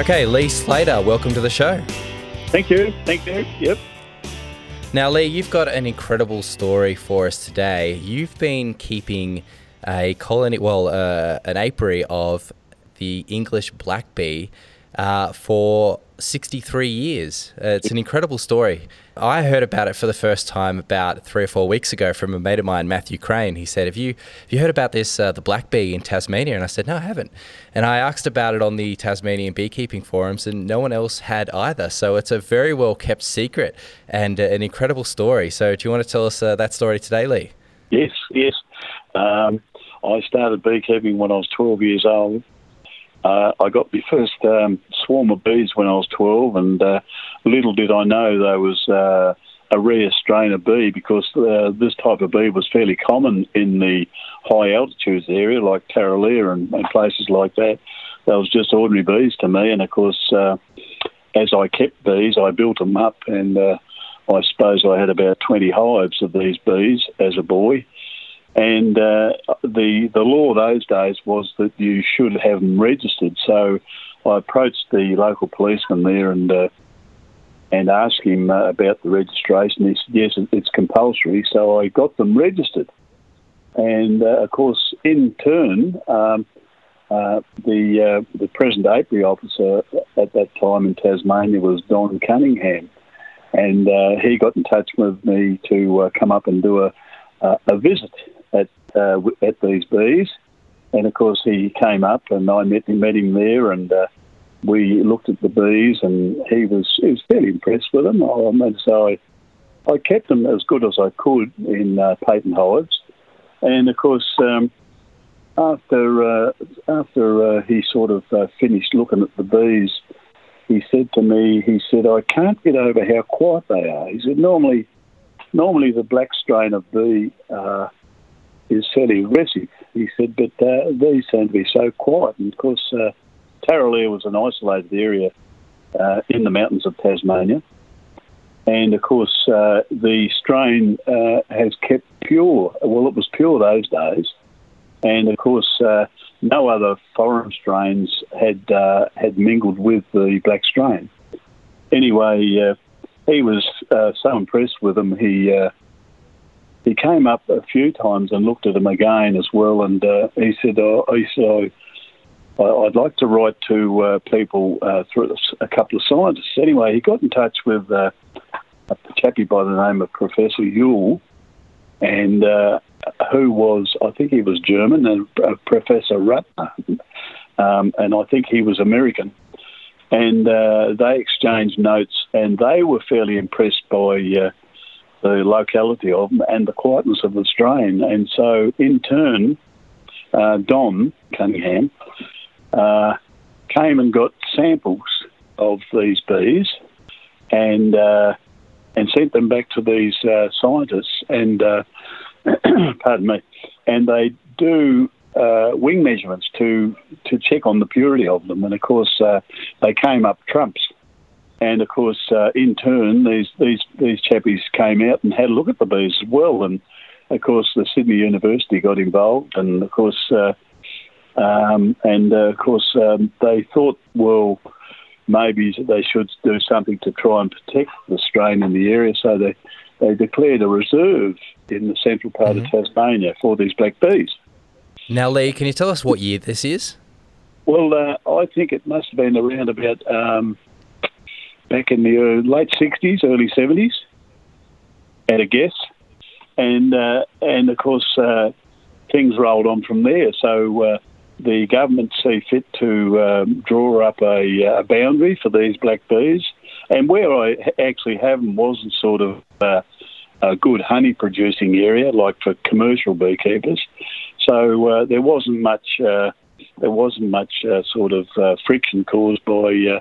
Okay, Leigh Slater, welcome to the show. Thank you. Thank you. Yep. Now, Leigh, you've got an incredible story for us today. You've been keeping a colony, well, uh, an apiary of the English black bee uh, for 63 years. Uh, it's an incredible story. I heard about it for the first time about three or four weeks ago from a mate of mine, Matthew Crane. He said, "Have you have you heard about this uh, the black bee in Tasmania?" And I said, "No, I haven't." And I asked about it on the Tasmanian beekeeping forums, and no one else had either. So it's a very well kept secret and uh, an incredible story. So do you want to tell us uh, that story today, Leigh? Yes, yes. Um, I started beekeeping when I was 12 years old. Uh, I got my first um, swarm of bees when I was 12, and uh, little did I know there was uh, a rare strain of bee because uh, this type of bee was fairly common in the high altitudes area, like Tarraleah and, and places like that. That was just ordinary bees to me, and of course, uh, as I kept bees, I built them up, and uh, I suppose I had about 20 hives of these bees as a boy. And uh, the the law those days was that you should have them registered. So I approached the local policeman there and uh, and asked him uh, about the registration. He said yes, it's compulsory. So I got them registered. And uh, of course, in turn, um, uh, the uh, the present apiary officer at that time in Tasmania was Don Cunningham, and he got in touch with me to come up and do a a visit at uh, at these bees. And of course, he came up, and I met him, met him there, and uh, we looked at the bees, and he was he was fairly impressed with them. Mean, so I I kept them as good as I could in uh, patent hives, and of course. Um, after uh, after uh, he sort of uh, finished looking at the bees, he said to me, he said, "I can't get over how quiet they are." He said, "Normally, normally the black strain of bee uh, is fairly aggressive. He said, but uh, these seem to be so quiet. And of course, uh, Tarraleah was an isolated area uh, in the mountains of Tasmania. And of course, uh, the strain uh, has kept pure. Well, it was pure those days. And of course, uh, no other foreign strains had had mingled with the black strain. Anyway, he was so impressed with them, he he came up a few times and looked at them again as well, and uh, he said, oh, he said, oh, I'd like to write to uh, people uh, through a couple of scientists. Anyway, he got in touch with uh, a chappie by the name of Professor Yule, and uh, who was, I think he was German, and uh, Professor Ruttner, um, and I think he was American. And they exchanged notes, and they were fairly impressed by the locality of them and the quietness of the strain. And so, in turn, uh, Don Cunningham uh, came and got samples of these bees and uh, and sent them back to these uh, scientists. And uh, pardon me, and they do. Uh, wing measurements to to check on the purity of them, and of course they came up trumps and of course, uh, in turn, these, these, these chappies came out and had a look at the bees as well. And of course, the Sydney University got involved, and of course, uh, um, and uh, of course, um, they thought, well, maybe they should do something to try and protect the strain in the area. So they they declared a reserve in the central part mm-hmm. of Tasmania for these black bees. Now, Leigh, can you tell us what year this is? Well, uh, I think it must have been around about um, back in the uh, late 60s, early 70s, at a guess. And, uh, and of course, uh, things rolled on from there. So uh, the government see fit to um, draw up a, uh, a, boundary for these black bees. And where I actually have them wasn't sort of uh, a good honey producing area like for commercial beekeepers. So there wasn't much there wasn't much uh, sort of uh, friction caused by uh,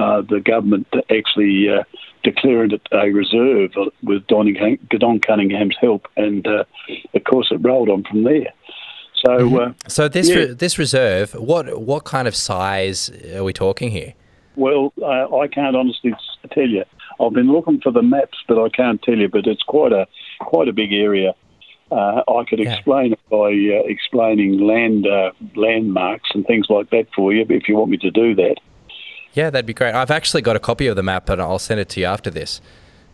uh the government actually uh, declaring it a reserve with Don, Don Cunningham's help, and uh, of course it rolled on from there. So, mm-hmm. uh, so this yeah. re- this reserve, what what kind of size are we talking here? Well, uh, I can't honestly tell you. I've been looking for the maps, but I can't tell you. But it's quite a quite a big area. Uh, I could explain it by uh, explaining land uh, landmarks and things like that for you, if you want me to do that. Yeah, that'd be great. I've actually got a copy of the map, and I'll send it to you after this.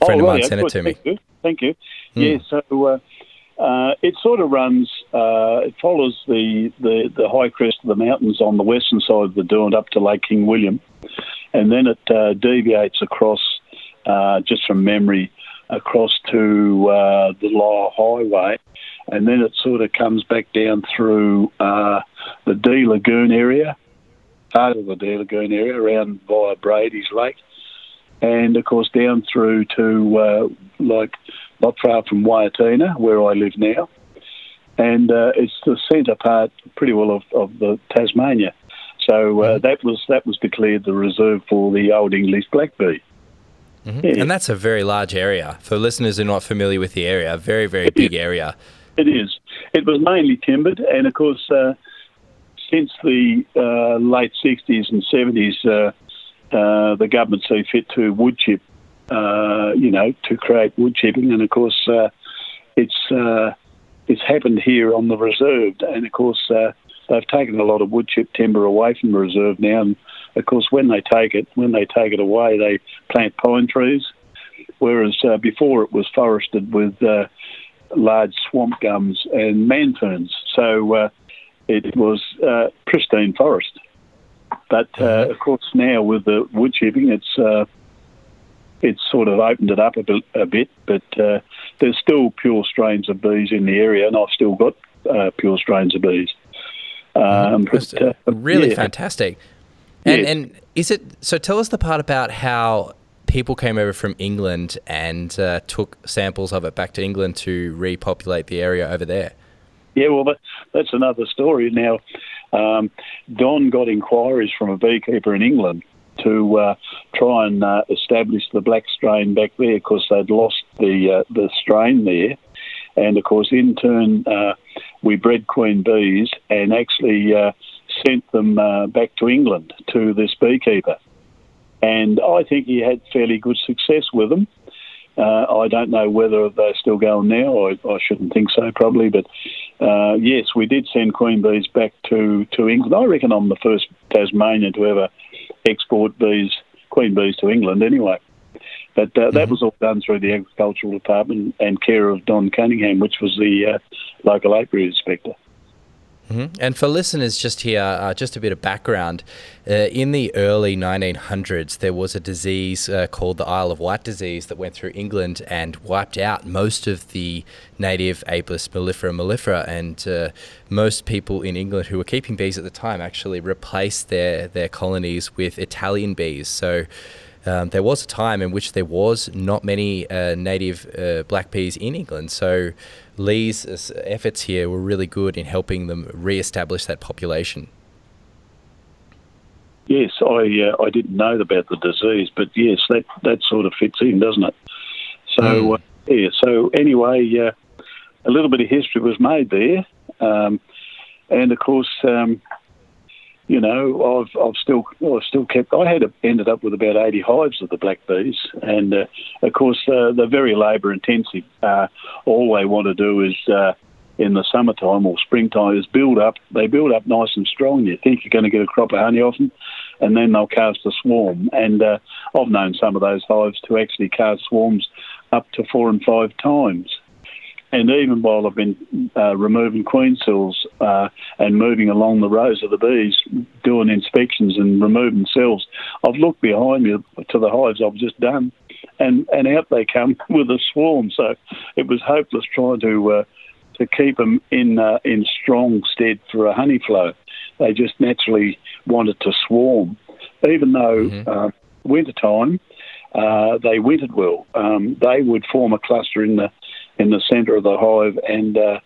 A friend oh, of mine sent it to Thank me. You. Thank you. Hmm. Yeah, so uh, uh, it sort of runs, uh, it follows the, the, the, high crest of the mountains on the western side of the Derwent up to Lake King William, and then it uh, deviates across, uh, just from memory, across to uh, the Lyell Highway, and then it sort of comes back down through the Dee Lagoon area, part of the Dee Lagoon area, around via Brady's Lake, and of course down through to like not far from Wayatinah, where I live now. And uh, it's the centre part, pretty well, of, of the Tasmania. So uh, mm-hmm. that was that was declared the reserve for the Old English black bee. Mm-hmm. Yeah. And that's a very large area. For listeners who are not familiar with the area, a very, very it big is. area. It is. It was mainly timbered, and of course, uh, since the uh, late 60s and 70s, uh, uh, the government see fit to wood chip uh, you know, to create wood chipping. And of course, uh, it's uh, it's happened here on the reserve. And of course, uh, they've taken a lot of wood chip timber away from the reserve now. And of course, when they take it, when they take it away, they plant pine trees. Whereas uh, before it was forested with uh, large swamp gums and man ferns. So it was pristine forest. But mm-hmm. of course, now with the wood chipping, it's it's sort of opened it up a bit, a bit but uh, there's still pure strains of bees in the area, and I've still got uh, pure strains of bees. Um, but, uh, really yeah. fantastic. And, yeah. and is it so? Tell us the part about how people came over from England and uh, took samples of it back to England to repopulate the area over there. Yeah, well, that, that's another story. Now, um, Don got inquiries from a beekeeper in England to uh, try and uh, establish the black strain back there because they'd lost the uh, the strain there, and of course in turn uh, we bred queen bees and actually uh, sent them uh, back to England to this beekeeper, and I think he had fairly good success with them. I don't know whether they're still going now. I, I shouldn't think so, probably, but yes, we did send queen bees back to, to England. I reckon I'm the first Tasmanian to ever export bees, queen bees to England anyway. But uh, mm-hmm. that was all done through the agricultural department and care of Don Cunningham, which was the uh, local apiary inspector. Mm-hmm. And for listeners just here, uh, just a bit of background. Uh, in the early 1900s, there was a disease uh, called the Isle of Wight disease that went through England and wiped out most of the native Apis mellifera mellifera. And uh, most people in England who were keeping bees at the time actually replaced their, their colonies with Italian bees. So um, there was a time in which there was not many uh, native uh, black peas in England. So Leigh's uh, efforts here were really good in helping them re-establish that population. Yes, I uh, I didn't know about the disease, but yes, that that sort of fits in, doesn't it? So mm. uh, yeah. So anyway, uh, a little bit of history was made there, um, and of course, um, you know, I've I've still I've still kept. I had ended up with about eighty hives of the black bees, and uh, of course uh, they're very labour intensive. Uh, all they want to do is uh, in the summertime or springtime is build up. They build up nice and strong. You think you're going to get a crop of honey off them, and then they'll cast a swarm. And uh, I've known some of those hives to actually cast swarms up to four and five times. And even while I've been uh, removing queen cells uh, and moving along the rows of the bees, doing inspections and removing cells, I've looked behind me to the hives I've just done, and, and out they come with a swarm. So it was hopeless trying to uh, to keep them in uh, in strong stead for a honey flow. They just naturally wanted to swarm, even though mm-hmm. uh, winter time uh, they wintered well. Um, they would form a cluster in the in the centre of the hive, and uh,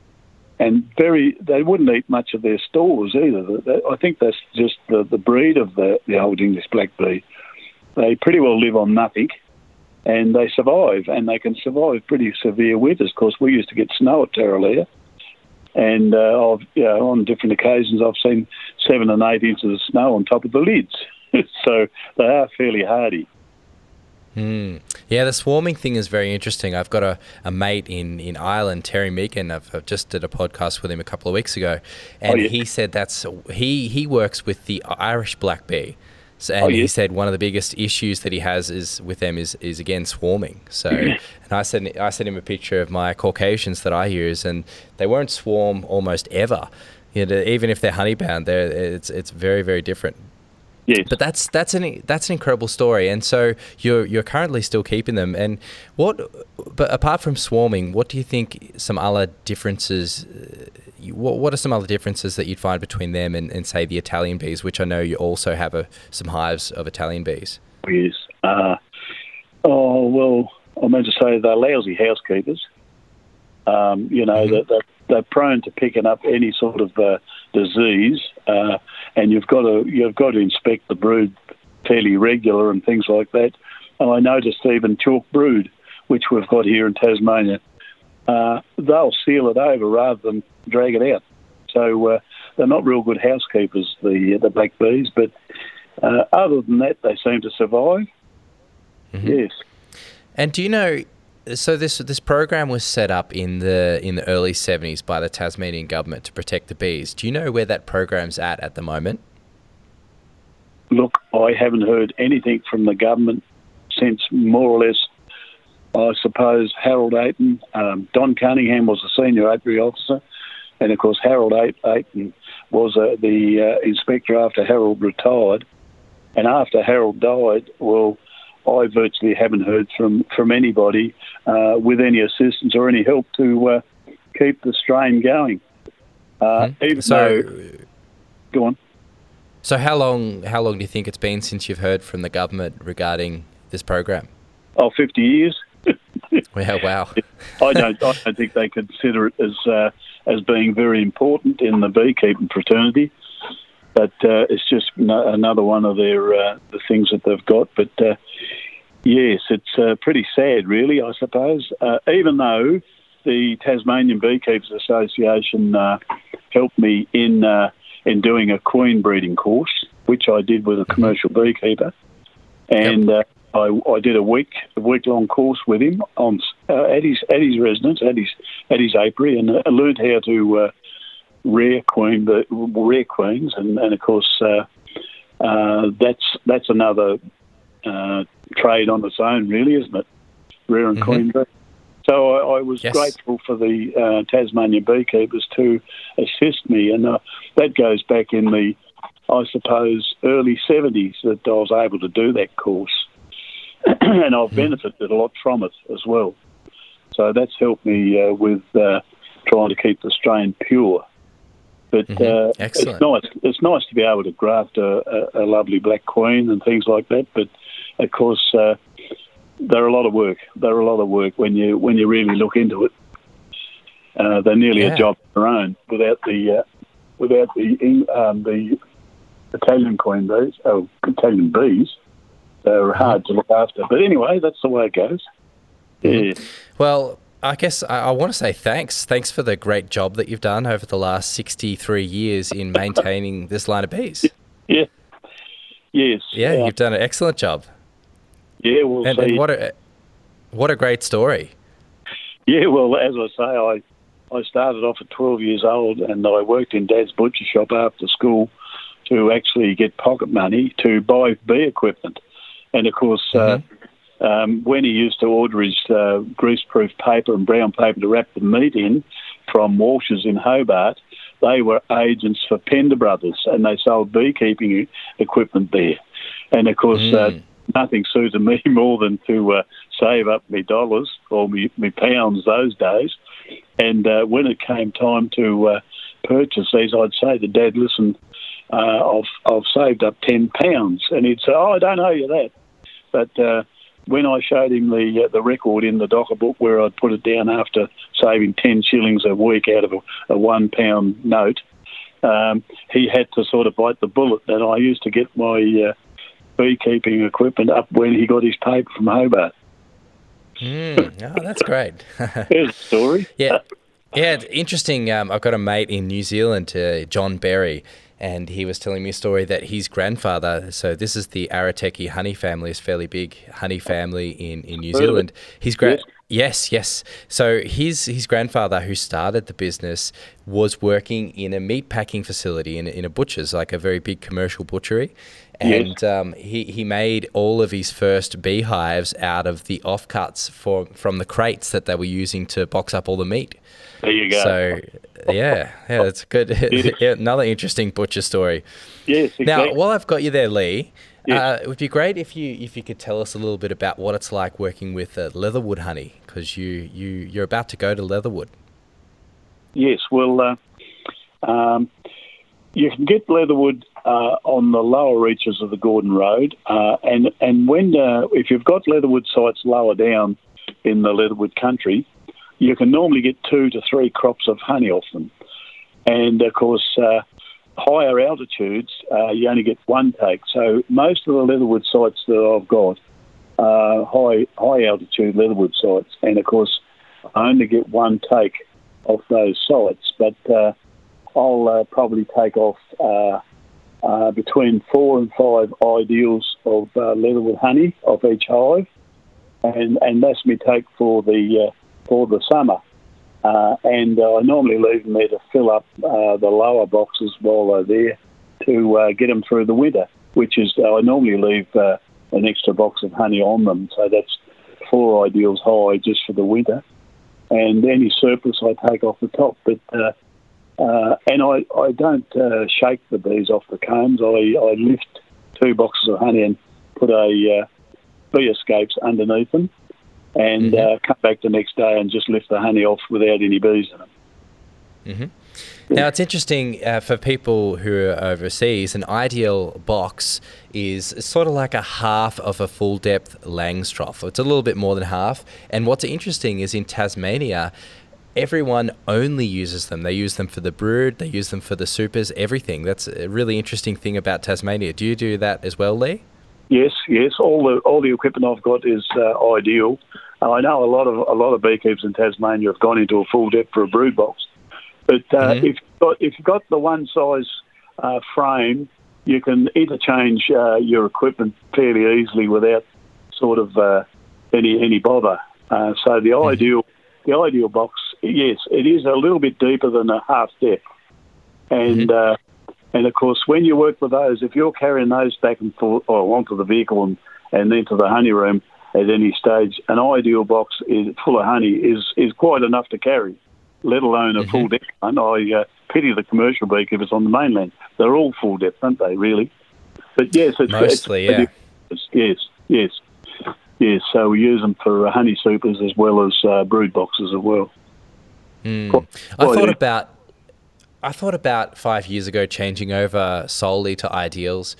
and very they wouldn't eat much of their stores either. I think that's just the, the breed of the, the old English black bee. They pretty well live on nothing, and they survive, and they can survive pretty severe winters. Of course, we used to get snow at Tarraleah, and uh, I've you know, on different occasions I've seen seven and eight inches of snow on top of the lids. so they are fairly hardy. Mm. Yeah, the swarming thing is very interesting. I've got a, a mate in, in Ireland, Terry Meakin. I've, I've just did a podcast with him a couple of weeks ago, and oh, yeah. he said that's he he works with the Irish black bee. So, and oh, yeah. he said one of the biggest issues that he has is with them is, is again swarming. So, and I sent I sent him a picture of my Caucasians that I use, and they won't swarm almost ever. You know, even if they're honeybound, they're, it's it's very very different. Yes. But that's that's an that's an incredible story, and so you're you're currently still keeping them. And what, but apart from swarming, what do you think some other differences? Uh, what what are some other differences that you'd find between them and, and say the Italian bees, which I know you also have a, some hives of Italian bees? Yes. Uh, oh well, I meant to say they're lousy housekeepers. Um, you know mm-hmm. that they're, they're, prone to picking up any sort of uh, disease. Uh, and you've got to you've got to inspect the brood fairly regular and things like that. And I noticed even chalk brood, which we've got here in Tasmania, uh, they'll seal it over rather than drag it out. So uh, they're not real good housekeepers, the the black bees. But uh, other than that, they seem to survive. Mm-hmm. Yes. And do you know so this this program was set up in the in the early 70s by the Tasmanian government to protect the bees. Do you know where that program's at at the moment? Look, I haven't heard anything from the government since more or less, I suppose, Harold Ayton. Um, Don Cunningham was the senior apiary officer, and of course Harold Ayton was uh, the uh, inspector after Harold retired. And after Harold died, well, I virtually haven't heard from, from anybody uh, with any assistance or any help to uh, keep the strain going. Uh. Even so, though, go on. So how long how long do you think it's been since you've heard from the government regarding this program? Oh, 50 years. yeah, wow. I don't I don't think they consider it as uh, as being very important in the beekeeping fraternity but uh, it's just no, another one of their uh, the things that they've got. But uh, yes, it's uh, pretty sad, really. I suppose, uh, even though the Tasmanian Beekeepers Association uh, helped me in in doing a queen breeding course, which I did with a mm-hmm. commercial beekeeper, and. Yep. I, I, did a week a week long course with him on at his at his residence at his at his apiary and learned how to rare queen, but rare queens, and, and of course uh, uh, that's that's another uh, trade on its own, really, isn't it? Rare and mm-hmm. queen. So I, I was yes. grateful for the uh, Tasmanian beekeepers to assist me, and uh, that goes back in the, I suppose, early seventies that I was able to do that course, and I've mm-hmm. benefited a lot from it as well. So that's helped me uh, with trying to keep the strain pure. But mm-hmm. uh, it's nice. It's nice to be able to graft a, a, a, lovely black queen and things like that. But of course, uh, they're a lot of work. They're a lot of work when you when you really look into it. Uh, they're nearly yeah. a job of their own without the uh, without the um, the Italian queen bees. Oh, Italian bees. They're mm-hmm. hard to look after. But anyway, that's the way it goes. Mm-hmm. Yeah. Well, I guess I, I, want to say thanks. Thanks for the great job that you've done over the last 63 years in maintaining this line of bees. Yeah. Yes. Yeah, uh, you've done an excellent job. Yeah, well, and, and, what a what a great story. Yeah, well, as I say, I I started off at 12 years old, and I worked in Dad's butcher shop after school to actually get pocket money to buy bee equipment, and of course. Uh, mm-hmm. Uh, um, when he used to order his uh, greaseproof paper and brown paper to wrap the meat in from Walsh's in Hobart, they were agents for Pender Brothers and they sold beekeeping equipment there. And of course, uh, mm. uh, nothing suited me more than to uh, save up my dollars or my, pounds those days. And uh, when it came time to uh, purchase these, I'd say to Dad, listen, I've, I've saved up £10. And he'd say, oh, I don't owe you that. But when I showed him the uh, the record in the docker book where I'd put it down after saving ten shillings a week out of a, a one pound note, um, he had to sort of bite the bullet. And I used to get my uh, beekeeping equipment up when he got his paper from Hobart. Mm, oh, that's great. Here's a story. Yeah. Yeah, interesting. Um, I've got a mate in New Zealand, uh, John Berry, and he was telling me a story that his grandfather. So this is the Arataki honey family, is fairly big honey family in, in New Zealand. His grand. Yes, yes. Yes. So his his grandfather, who started the business, was working in a meat packing facility in, in a butcher's, like a very big commercial butchery, and yes. um, he he made all of his first beehives out of the offcuts for from the crates that they were using to box up all the meat. There you go. So yeah, yeah, that's good. Another interesting butcher story. Yes. Exactly. Now, while I've got you there, Leigh. Uh, it would be great if you if you could tell us a little bit about what it's like working with uh, Leatherwood honey, because you you you're about to go to Leatherwood. Yes, well, uh, um, you can get Leatherwood uh, on the lower reaches of the Gordon Road, uh, and and when uh, if you've got Leatherwood sites lower down in the Leatherwood country, you can normally get two to three crops of honey off them, and of course higher altitudes, uh, you only get one take. So most of the leatherwood sites that I've got are high high altitude leatherwood sites, and of course I only get one take off those sites. But uh, I'll uh, probably take off uh, uh, between four and five ideals of uh, leatherwood honey off each hive, and and that's me take for the for the summer. Uh, and uh, I normally leave them there to fill up uh, the lower boxes while they're there to uh, get them through the winter, which is uh, I normally leave uh, an extra box of honey on them. So that's four ideals high just for the winter. And any surplus I take off the top. But and I, I don't shake the bees off the combs. I, I lift two boxes of honey and put a bee escapes underneath them and mm-hmm. uh, come back the next day and just lift the honey off without any bees in it. Mm-hmm. Now, it's interesting uh, for people who are overseas, an ideal box is sort of like a half of a full depth Langstroth. It's a little bit more than half. And what's interesting is in Tasmania, everyone only uses them. They use them for the brood, they use them for the supers, everything. That's a really interesting thing about Tasmania. Do you do that as well, Leigh? Yes, yes. All the all the equipment I've got is uh, ideal. Uh, I know a lot of a lot of beekeepers in Tasmania have gone into a full depth for a brood box, but uh, mm-hmm. if you've got, if you've got the one size uh, frame, you can interchange uh, your equipment fairly easily without sort of uh, any any bother. so the mm-hmm. ideal the ideal box, yes, it is a little bit deeper than a half depth, and mm-hmm. And of course, when you work with those, if you're carrying those back and forth or onto the vehicle and, and into the honey room at any stage, an ideal box is full of honey is, is quite enough to carry, let alone a mm-hmm. full depth one. I uh, pity the commercial beekeepers on the mainland. They're all full depth, aren't they, really? But yes, it's, mostly, it's, yeah. Yes, yes, yes. So we use them for uh, honey supers as well as uh, brood boxes as well. Mm. I thought about I thought about five years ago changing over solely to ideals,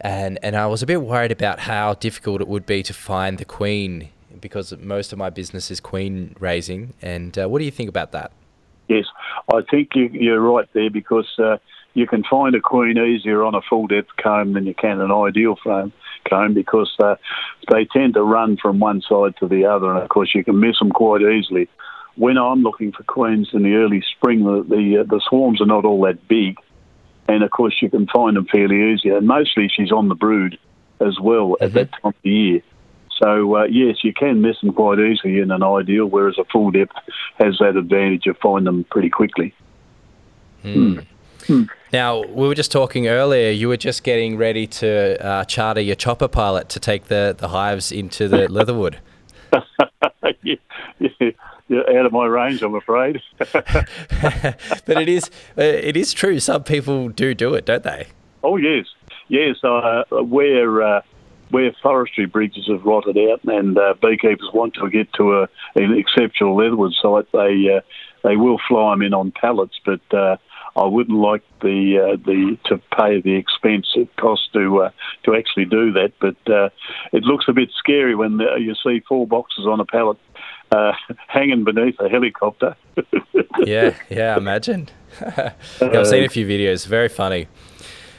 and and I was a bit worried about how difficult it would be to find the queen because most of my business is queen raising. And uh, what do you think about that? Yes, I think you, are right there because uh, you can find a queen easier on a full depth comb than you can an ideal frame comb because uh, they tend to run from one side to the other, and of course you can miss them quite easily when I'm looking for queens in the early spring, the the, uh, the swarms are not all that big, and of course you can find them fairly easy. And mostly she's on the brood as well mm-hmm. at that time of the year. So uh, yes, you can miss them quite easily in an ideal, whereas a full depth has that advantage of finding them pretty quickly. Mm. Mm. Now, we were just talking earlier, you were just getting ready to uh, charter your chopper pilot to take the, the hives into the Leatherwood. yeah, yeah out of my range, I'm afraid. but it is uh, it is true. Some people do do it, don't they? Oh yes, yes. Uh, where uh, where forestry bridges have rotted out and uh, beekeepers want to get to a, an exceptional leatherwood site, they uh, they will fly them in on pallets, but. Uh, I wouldn't like the uh, the to pay the expense it costs to uh, to actually do that. But uh, it looks a bit scary when the, you see four boxes on a pallet uh, hanging beneath a helicopter. yeah, yeah, imagine. yeah, I've seen a few videos. Very funny.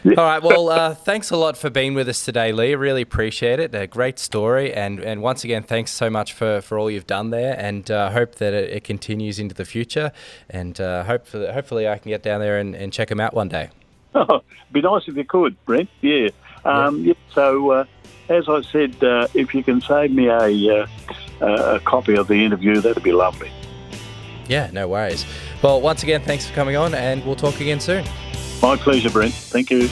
Yeah. All right. Well, uh, thanks a lot for being with us today, Leigh. Really appreciate it. A great story, and and once again, thanks so much for, for all you've done there, and uh, hope that it, it, continues into the future, and uh, hopefully hopefully I can get down there and, and check them out one day. Oh, be nice if you could, Brent. Yeah. Um, yeah. So, uh, as I said, uh, if you can save me a uh, a copy of the interview, that'd be lovely. Yeah, no worries. Well, once again, thanks for coming on, and we'll talk again soon. My pleasure, Brent. Thank you.